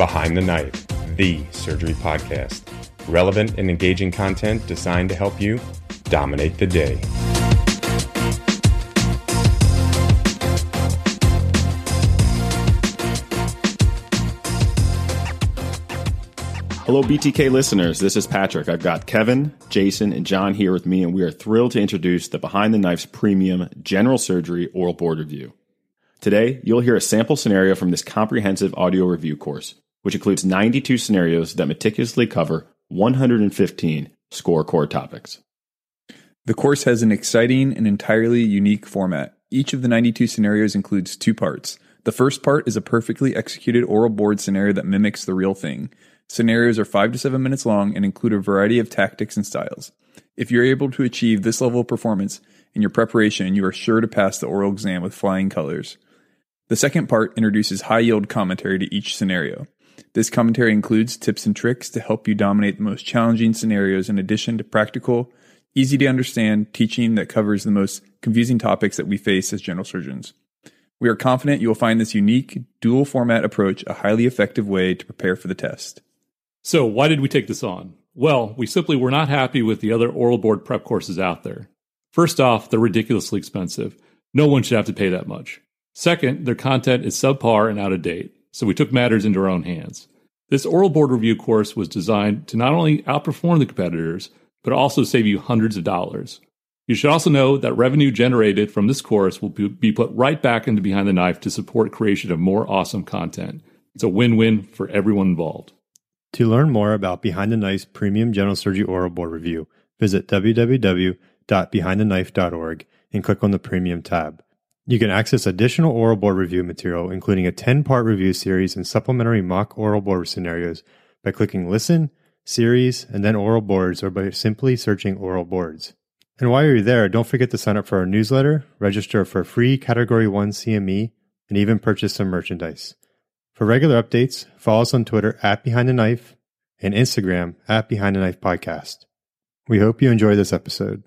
Behind the Knife, the surgery podcast. Relevant and engaging content designed to help you dominate the day. Hello, BTK listeners. This is Patrick. I've got Kevin, Jason, and John here with me, and we are thrilled to introduce the Behind the Knife's premium general surgery oral board review. Today, you'll hear a sample scenario from this comprehensive audio review course, which includes 92 scenarios that meticulously cover 115 score core topics. The course has an exciting and entirely unique format. Each of the 92 scenarios includes two parts. The first part is a perfectly executed oral board scenario that mimics the real thing. Scenarios are 5 to 7 minutes long and include a variety of tactics and styles. If you're able to achieve this level of performance in your preparation, you are sure to pass the oral exam with flying colors. The second part introduces high yield commentary to each scenario. This commentary includes tips and tricks to help you dominate the most challenging scenarios in addition to practical, easy to understand teaching that covers the most confusing topics that we face as general surgeons. We are confident you will find this unique, dual format approach a highly effective way to prepare for the test. So, why did we take this on? Well, we simply were not happy with the other oral board prep courses out there. First off, they're ridiculously expensive. No one should have to pay that much. Second, their content is subpar and out of date, so we took matters into our own hands. This oral board review course was designed to not only outperform the competitors, but also save you hundreds of dollars. You should also know that revenue generated from this course will be put right back into Behind the Knife to support creation of more awesome content. It's a win-win for everyone involved. To learn more about Behind the Knife's premium general surgery oral board review, visit www.behindtheknife.org and click on the premium tab. You can access additional oral board review material, including a 10 part review series and supplementary mock oral board scenarios, by clicking Listen, Series, and then Oral Boards, or by simply searching Oral Boards. And while you're there, don't forget to sign up for our newsletter, register for a free Category 1 CME, and even purchase some merchandise. For regular updates, follow us on Twitter at Behind the Knife and Instagram at Behind the Knife Podcast. We hope you enjoy this episode.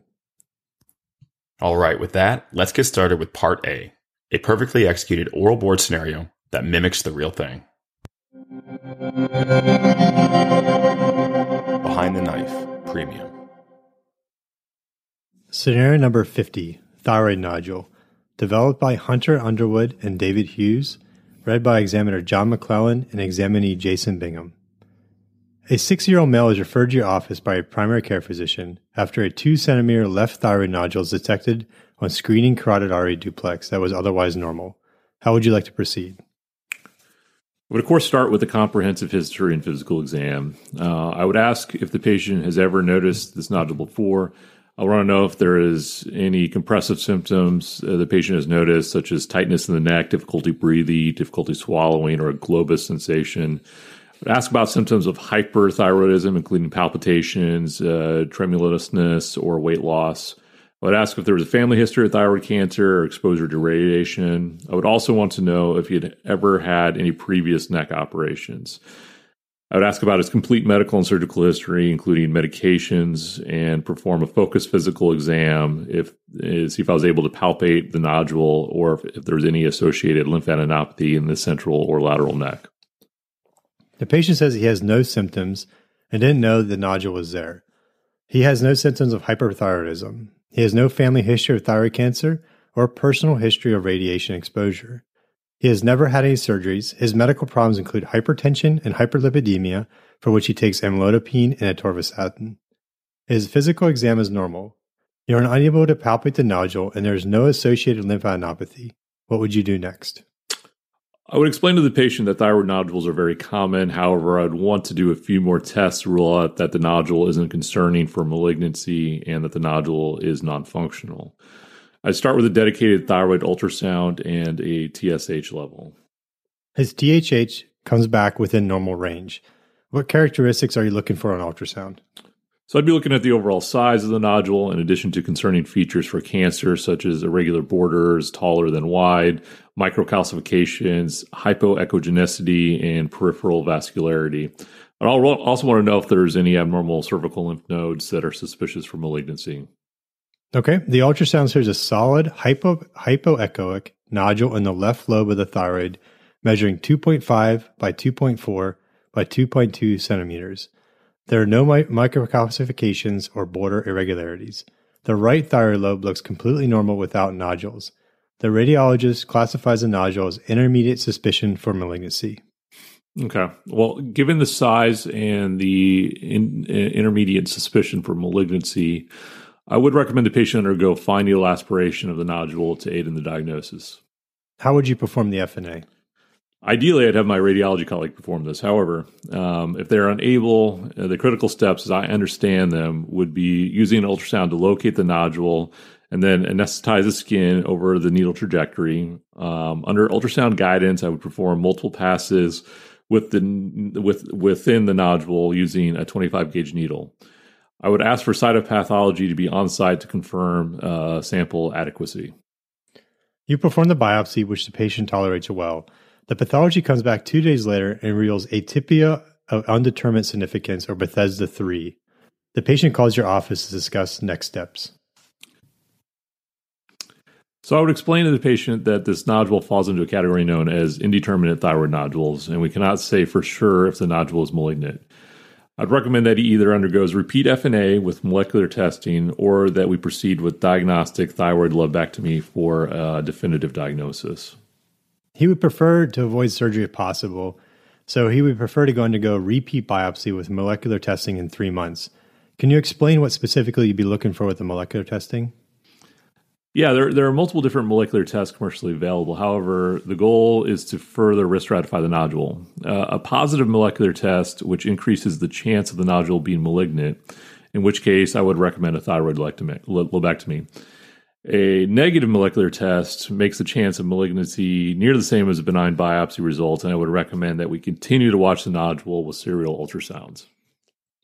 All right, with that, let's get started with part A a perfectly executed oral board scenario that mimics the real thing. Behind the Knife Premium. Scenario number 50 Thyroid Nodule, developed by Hunter Underwood and David Hughes, read by examiner John McClellan and examinee Jason Bingham. A six year old male is referred to your office by a primary care physician after a 2 centimeter left thyroid nodule is detected on screening carotid artery duplex that was otherwise normal. How would you like to proceed? I would, of course, start with a comprehensive history and physical exam. Uh, I would ask if the patient has ever noticed this nodule before. I want to know if there is any compressive symptoms uh, the patient has noticed, such as tightness in the neck, difficulty breathing, difficulty swallowing, or a globus sensation ask about symptoms of hyperthyroidism, including palpitations, uh, tremulousness, or weight loss. I would ask if there was a family history of thyroid cancer or exposure to radiation. I would also want to know if he had ever had any previous neck operations. I would ask about his complete medical and surgical history, including medications, and perform a focused physical exam if see if I was able to palpate the nodule or if, if there was any associated lymphadenopathy in the central or lateral neck. The patient says he has no symptoms and didn't know the nodule was there. He has no symptoms of hyperthyroidism. He has no family history of thyroid cancer or personal history of radiation exposure. He has never had any surgeries. His medical problems include hypertension and hyperlipidemia, for which he takes amlodipine and atorvastatin. His physical exam is normal. You are unable to palpate the nodule, and there is no associated lymphadenopathy. What would you do next? I would explain to the patient that thyroid nodules are very common. However, I'd want to do a few more tests to rule out that the nodule isn't concerning for malignancy and that the nodule is non functional. I'd start with a dedicated thyroid ultrasound and a TSH level. His TSH comes back within normal range. What characteristics are you looking for on ultrasound? So I'd be looking at the overall size of the nodule in addition to concerning features for cancer such as irregular borders, taller than wide, microcalcifications, hypoechogenicity, and peripheral vascularity. I'd also want to know if there's any abnormal cervical lymph nodes that are suspicious for malignancy. Okay, the ultrasound shows a solid hypo, hypoechoic nodule in the left lobe of the thyroid, measuring 2.5 by 2.4 by 2.2 centimeters. There are no mi- microcalcifications or border irregularities. The right thyroid lobe looks completely normal without nodules. The radiologist classifies the nodule as intermediate suspicion for malignancy. Okay. Well, given the size and the in, uh, intermediate suspicion for malignancy, I would recommend the patient undergo fine needle aspiration of the nodule to aid in the diagnosis. How would you perform the FNA? Ideally, I'd have my radiology colleague perform this. However, um, if they're unable, uh, the critical steps, as I understand them, would be using an ultrasound to locate the nodule and then anesthetize the skin over the needle trajectory. Um, under ultrasound guidance, I would perform multiple passes with the with within the nodule using a 25 gauge needle. I would ask for cytopathology to be on site to confirm uh, sample adequacy. You perform the biopsy, which the patient tolerates well. The pathology comes back two days later and reveals atypia of undetermined significance or Bethesda 3. The patient calls your office to discuss next steps. So I would explain to the patient that this nodule falls into a category known as indeterminate thyroid nodules, and we cannot say for sure if the nodule is malignant. I'd recommend that he either undergoes repeat FNA with molecular testing or that we proceed with diagnostic thyroid lobectomy for a definitive diagnosis. He would prefer to avoid surgery if possible, so he would prefer to go undergo repeat biopsy with molecular testing in three months. Can you explain what specifically you'd be looking for with the molecular testing? Yeah, there, there are multiple different molecular tests commercially available. However, the goal is to further risk stratify the nodule. Uh, a positive molecular test, which increases the chance of the nodule being malignant, in which case I would recommend a thyroid lobectomy. A negative molecular test makes the chance of malignancy near the same as a benign biopsy result, and I would recommend that we continue to watch the nodule with serial ultrasounds.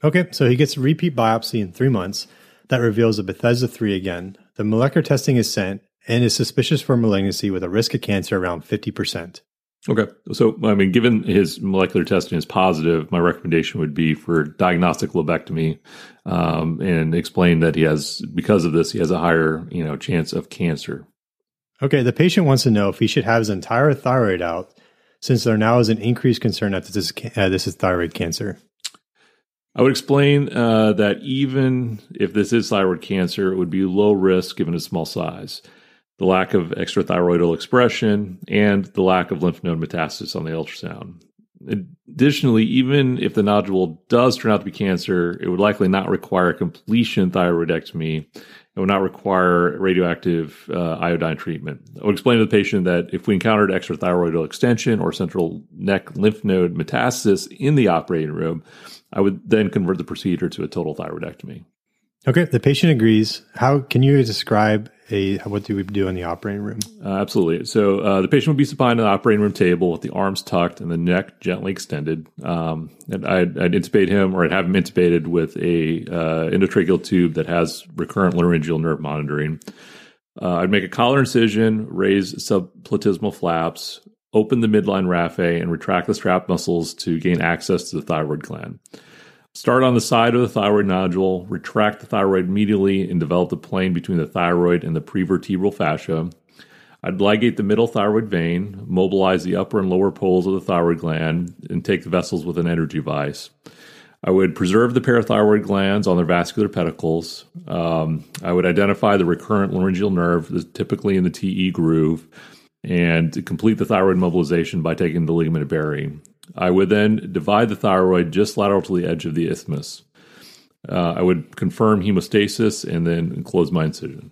Okay, so he gets a repeat biopsy in three months that reveals a Bethesda 3 again. The molecular testing is sent and is suspicious for malignancy with a risk of cancer around 50%. Okay. So, I mean, given his molecular testing is positive, my recommendation would be for diagnostic lobectomy um, and explain that he has, because of this, he has a higher, you know, chance of cancer. Okay. The patient wants to know if he should have his entire thyroid out since there now is an increased concern that this is, uh, this is thyroid cancer. I would explain uh, that even if this is thyroid cancer, it would be low risk given its small size, the lack of extrathyroidal extension, and the lack of lymph node metastasis on the ultrasound. Additionally, even if the nodule does turn out to be cancer, it would likely not require completion thyroidectomy. It would not require radioactive uh, iodine treatment. I would explain to the patient that if we encountered extrathyroidal extension or central neck lymph node metastasis in the operating room, I would then convert the procedure to a total thyroidectomy. Okay, the patient agrees. How can you describe a what do we do in the operating room? Uh, absolutely. So uh, the patient would be supine on the operating room table with the arms tucked and the neck gently extended. Um, and I'd, I'd, intubate him, or I'd have him intubated with a uh, endotracheal tube that has recurrent laryngeal nerve monitoring. Uh, I'd make a collar incision, raise subplatysmal flaps, open the midline raphe, and retract the strap muscles to gain access to the thyroid gland. Start on the side of the thyroid nodule, retract the thyroid medially, and develop the plane between the thyroid and the prevertebral fascia. I'd ligate the middle thyroid vein, mobilize the upper and lower poles of the thyroid gland, and take the vessels with an energy device. I would preserve the parathyroid glands on their vascular pedicles. Um, I would identify the recurrent laryngeal nerve, typically in the TE groove, and complete the thyroid mobilization by taking the ligament of Berry. I would then divide the thyroid just lateral to the edge of the isthmus. Uh, I would confirm hemostasis and then close my incision.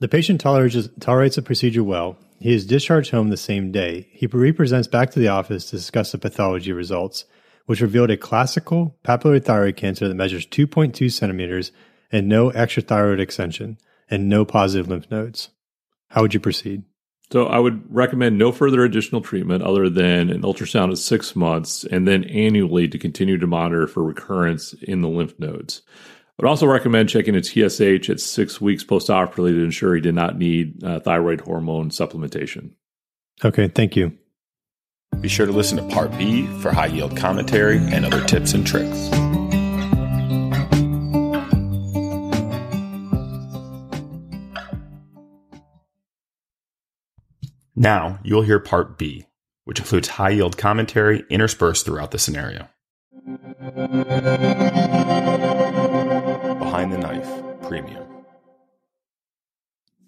The patient tolerates, tolerates the procedure well. He is discharged home the same day. He represents back to the office to discuss the pathology results, which revealed a classical papillary thyroid cancer that measures 2.2 centimeters and no extrathyroid extension and no positive lymph nodes. How would you proceed? So I would recommend no further additional treatment other than an ultrasound at six months and then annually to continue to monitor for recurrence in the lymph nodes. I would also recommend checking a TSH at six weeks postoperatively to ensure he did not need uh, thyroid hormone supplementation. Okay, thank you. Be sure to listen to Part B for high yield commentary and other tips and tricks. Now you'll hear part B, which includes high yield commentary interspersed throughout the scenario. Behind the Knife Premium.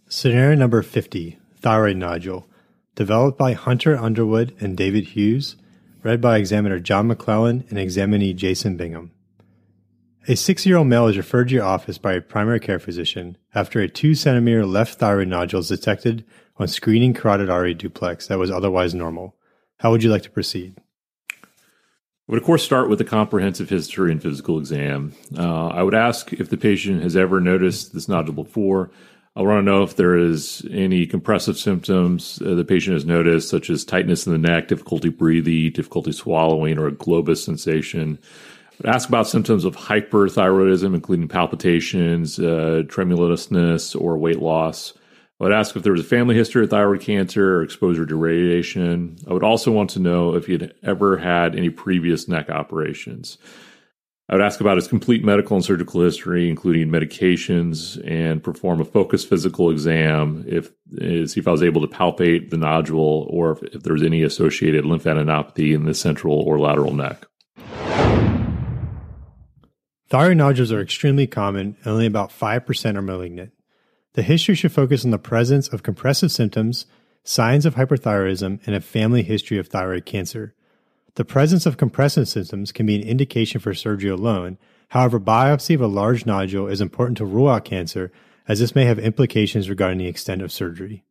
Scenario number 50 Thyroid Nodule. Developed by Hunter Underwood and David Hughes. Read by examiner John McClellan and examinee Jason Bingham. A six year old male is referred to your office by a primary care physician after a 2 centimeter left thyroid nodule is detected on screening carotid artery duplex that was otherwise normal. How would you like to proceed? I would, of course, start with a comprehensive history and physical exam. Uh, I would ask if the patient has ever noticed this nodule before. I want to know if there is any compressive symptoms uh, the patient has noticed, such as tightness in the neck, difficulty breathing, difficulty swallowing, or a globus sensation. I would ask about symptoms of hyperthyroidism, including palpitations, uh, tremulousness, or weight loss. I would ask if there was a family history of thyroid cancer or exposure to radiation. I would also want to know if he had ever had any previous neck operations. I would ask about his complete medical and surgical history, including medications, and perform a focused physical exam if see if I was able to palpate the nodule or if, if there was any associated lymphadenopathy in the central or lateral neck. Thyroid nodules are extremely common and only about 5% are malignant. The history should focus on the presence of compressive symptoms, signs of hyperthyroidism, and a family history of thyroid cancer. The presence of compressive symptoms can be an indication for surgery alone. However, biopsy of a large nodule is important to rule out cancer, as this may have implications regarding the extent of surgery.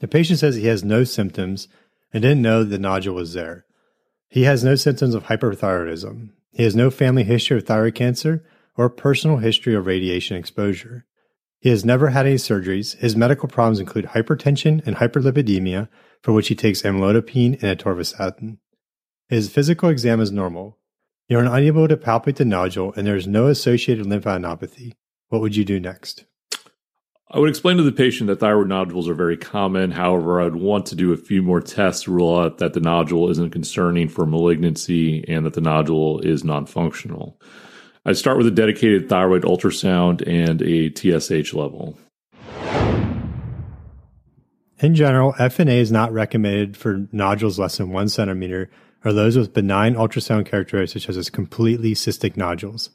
The patient says he has no symptoms and didn't know the nodule was there. He has no symptoms of hyperthyroidism. He has no family history of thyroid cancer or personal history of radiation exposure. He has never had any surgeries. His medical problems include hypertension and hyperlipidemia, for which he takes amlodipine and atorvastatin. His physical exam is normal. You are unable to palpate the nodule, and there is no associated lymphadenopathy. What would you do next? I would explain to the patient that thyroid nodules are very common. However, I'd want to do a few more tests to rule out that the nodule isn't concerning for malignancy and that the nodule is non functional. I'd start with a dedicated thyroid ultrasound and a TSH level. In general, FNA is not recommended for nodules less than one centimeter or those with benign ultrasound characteristics such as completely cystic nodules.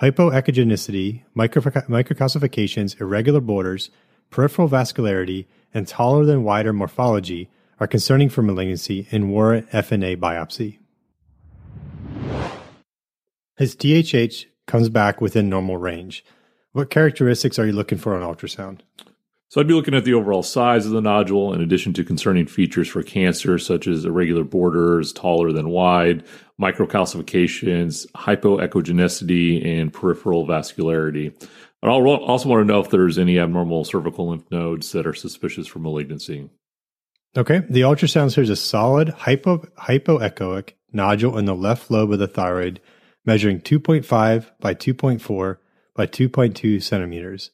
Hypoechogenicity, microcalcifications, irregular borders, peripheral vascularity, and taller than wider morphology are concerning for malignancy and warrant FNA biopsy. His TSH comes back within normal range. What characteristics are you looking for on ultrasound? So I'd be looking at the overall size of the nodule in addition to concerning features for cancer such as irregular borders, taller than wide, microcalcifications, hypoechogenicity, and peripheral vascularity. i also want to know if there's any abnormal cervical lymph nodes that are suspicious for malignancy. Okay. The ultrasound shows a solid hypo, hypoechoic nodule in the left lobe of the thyroid measuring 2.5 by 2.4 by 2.2 centimeters.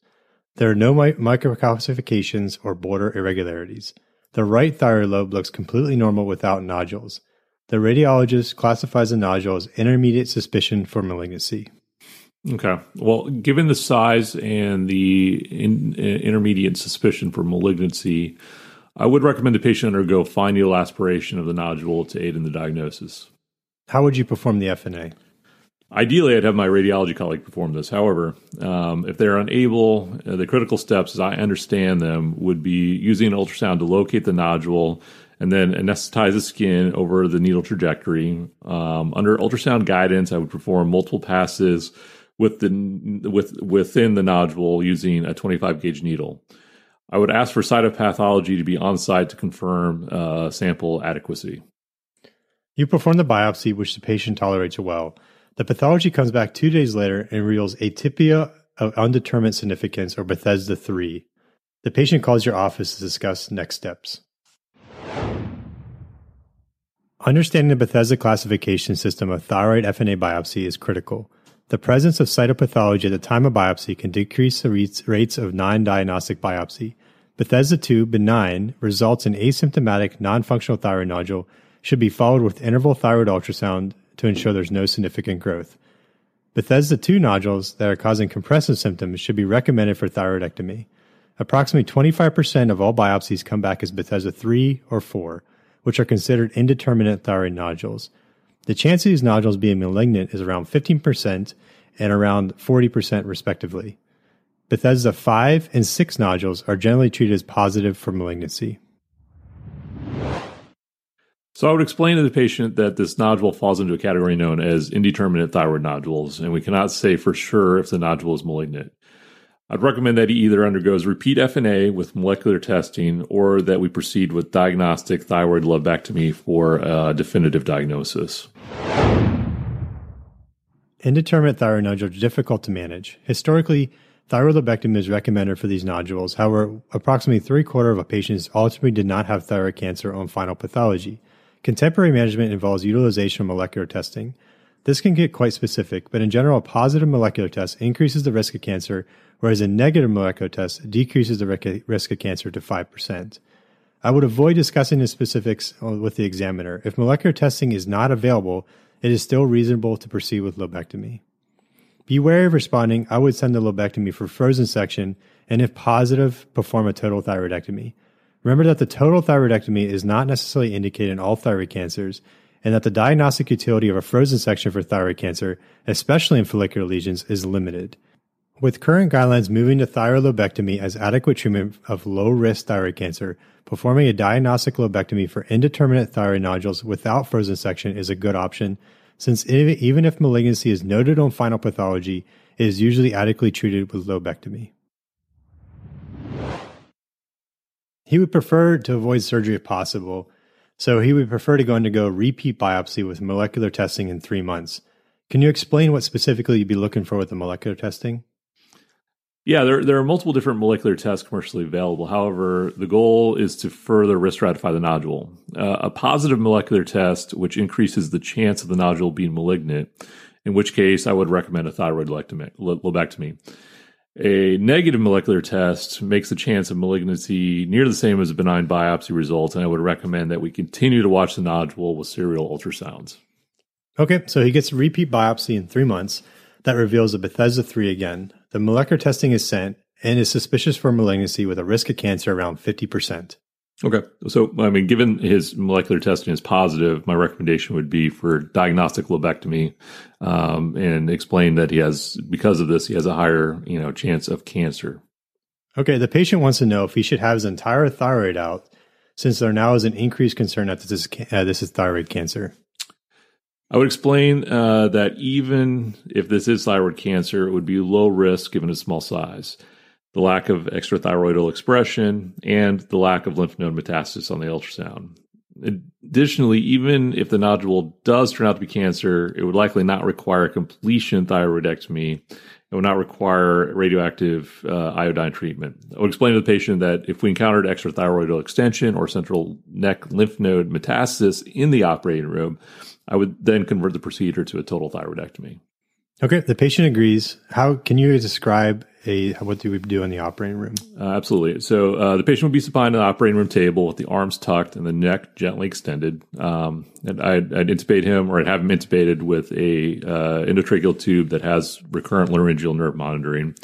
There are no mi- microcalcifications or border irregularities. The right thyroid lobe looks completely normal without nodules. The radiologist classifies the nodule as intermediate suspicion for malignancy. Okay. Well, given the size and the in, uh, intermediate suspicion for malignancy, I would recommend the patient undergo fine needle aspiration of the nodule to aid in the diagnosis. How would you perform the FNA? Ideally, I'd have my radiology colleague perform this. However, um, if they're unable, uh, the critical steps, as I understand them, would be using an ultrasound to locate the nodule and then anesthetize the skin over the needle trajectory. Um, under ultrasound guidance, I would perform multiple passes with the with within the nodule using a 25 gauge needle. I would ask for cytopathology to be on site to confirm uh, sample adequacy. You perform the biopsy, which the patient tolerates well. The pathology comes back two days later and reveals atypia of undetermined significance or Bethesda 3. The patient calls your office to discuss next steps. Understanding the Bethesda classification system of thyroid FNA biopsy is critical. The presence of cytopathology at the time of biopsy can decrease the rates of non diagnostic biopsy. Bethesda 2 benign results in asymptomatic non functional thyroid nodule should be followed with interval thyroid ultrasound to ensure there's no significant growth. Bethesda 2 nodules that are causing compressive symptoms should be recommended for thyroidectomy. Approximately 25% of all biopsies come back as Bethesda 3 or 4, which are considered indeterminate thyroid nodules. The chance of these nodules being malignant is around 15% and around 40% respectively. Bethesda 5 and 6 nodules are generally treated as positive for malignancy. So I would explain to the patient that this nodule falls into a category known as indeterminate thyroid nodules, and we cannot say for sure if the nodule is malignant. I'd recommend that he either undergoes repeat FNA with molecular testing or that we proceed with diagnostic thyroid lobectomy for a definitive diagnosis. Indeterminate thyroid nodules are difficult to manage. Historically, thyroid lobectomy is recommended for these nodules. However, approximately three quarter of patients ultimately did not have thyroid cancer on final pathology. Contemporary management involves utilization of molecular testing. This can get quite specific, but in general, a positive molecular test increases the risk of cancer, whereas a negative molecular test decreases the risk of cancer to 5%. I would avoid discussing the specifics uh, with the examiner. If molecular testing is not available, it is still reasonable to proceed with lobectomy. Be wary of responding. I would send the lobectomy for frozen section, and if positive, perform a total thyroidectomy. Remember that the total thyroidectomy is not necessarily indicated in all thyroid cancers, and that the diagnostic utility of a frozen section for thyroid cancer, especially in follicular lesions, is limited. With current guidelines moving to thyroid lobectomy as adequate treatment of low risk thyroid cancer, performing a diagnostic lobectomy for indeterminate thyroid nodules without frozen section is a good option, since even if malignancy is noted on final pathology, it is usually adequately treated with lobectomy. He would prefer to avoid surgery if possible, so he would prefer to go undergo repeat biopsy with molecular testing in three months. Can you explain what specifically you'd be looking for with the molecular testing? Yeah, there, there are multiple different molecular tests commercially available. However, the goal is to further risk stratify the nodule. Uh, a positive molecular test, which increases the chance of the nodule being malignant, in which case I would recommend a thyroid lobectomy. A negative molecular test makes the chance of malignancy near the same as a benign biopsy result, and I would recommend that we continue to watch the nodule with serial ultrasounds. Okay, so he gets a repeat biopsy in three months that reveals a Bethesda 3 again. The molecular testing is sent and is suspicious for malignancy with a risk of cancer around 50%. Okay. So, I mean, given his molecular testing is positive, my recommendation would be for diagnostic lobectomy um, and explain that he has, because of this, he has a higher, you know, chance of cancer. Okay. The patient wants to know if he should have his entire thyroid out since there now is an increased concern that this is, uh, this is thyroid cancer. I would explain uh, that even if this is thyroid cancer, it would be low risk given its small size the lack of extrathyroidal extension, and the lack of lymph node metastasis on the ultrasound. Additionally, even if the nodule does turn out to be cancer, it would likely not require completion thyroidectomy. It would not require radioactive uh, iodine treatment. I would explain to the patient that if we encountered extrathyroidal extension or central neck lymph node metastasis in the operating room, I would then convert the procedure to a total thyroidectomy. Okay, the patient agrees. How can you describe a what do we do in the operating room? Uh, absolutely. So uh, the patient would be supine on the operating room table with the arms tucked and the neck gently extended. Um, and I'd, I'd, intubate him, or I'd have him intubated with a uh, endotracheal tube that has recurrent laryngeal nerve monitoring.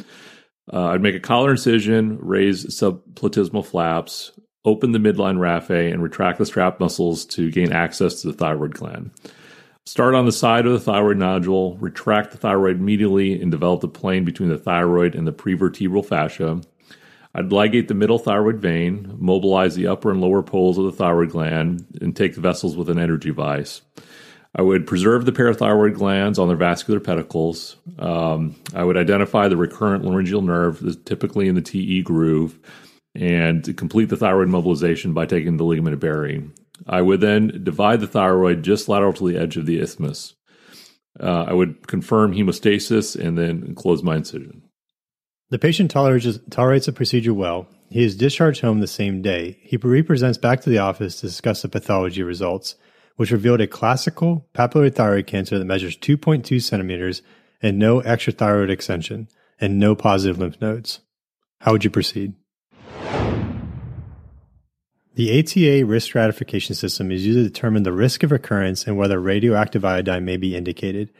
Uh, I'd make a collar incision, raise subplatysmal flaps, open the midline raphe, and retract the strap muscles to gain access to the thyroid gland. Start on the side of the thyroid nodule, retract the thyroid medially, and develop the plane between the thyroid and the prevertebral fascia. I'd ligate the middle thyroid vein, mobilize the upper and lower poles of the thyroid gland, and take the vessels with an energy device. I would preserve the parathyroid glands on their vascular pedicles. Um, I would identify the recurrent laryngeal nerve, typically in the TE groove, and complete the thyroid mobilization by taking the ligament of Berry. I would then divide the thyroid just lateral to the edge of the isthmus. Uh, I would confirm hemostasis and then close my incision. The patient tolerates, tolerates the procedure well. He is discharged home the same day. He represents back to the office to discuss the pathology results, which revealed a classical papillary thyroid cancer that measures 2.2 centimeters and no extrathyroid extension and no positive lymph nodes. How would you proceed? The ATA risk stratification system is used to determine the risk of recurrence and whether radioactive iodine may be indicated.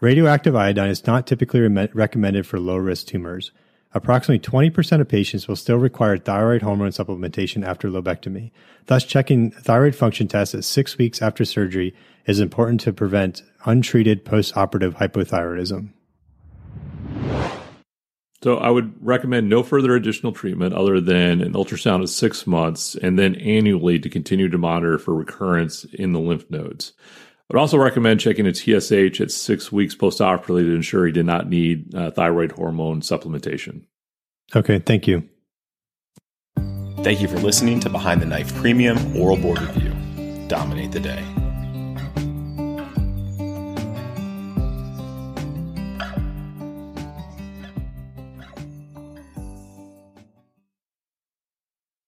Radioactive iodine is not typically re- recommended for low risk tumors. approximately 20% of patients will still require thyroid hormone supplementation after lobectomy. Thus, checking thyroid function tests at six weeks after surgery is important to prevent untreated postoperative hypothyroidism. So I would recommend no further additional treatment other than an ultrasound at six months and then annually to continue to monitor for recurrence in the lymph nodes. I would also recommend checking a TSH at six weeks postoperatively to ensure he did not need uh, thyroid hormone supplementation. Okay, thank you. Thank you for listening to Behind the Knife Premium Oral Board Review. Dominate the day.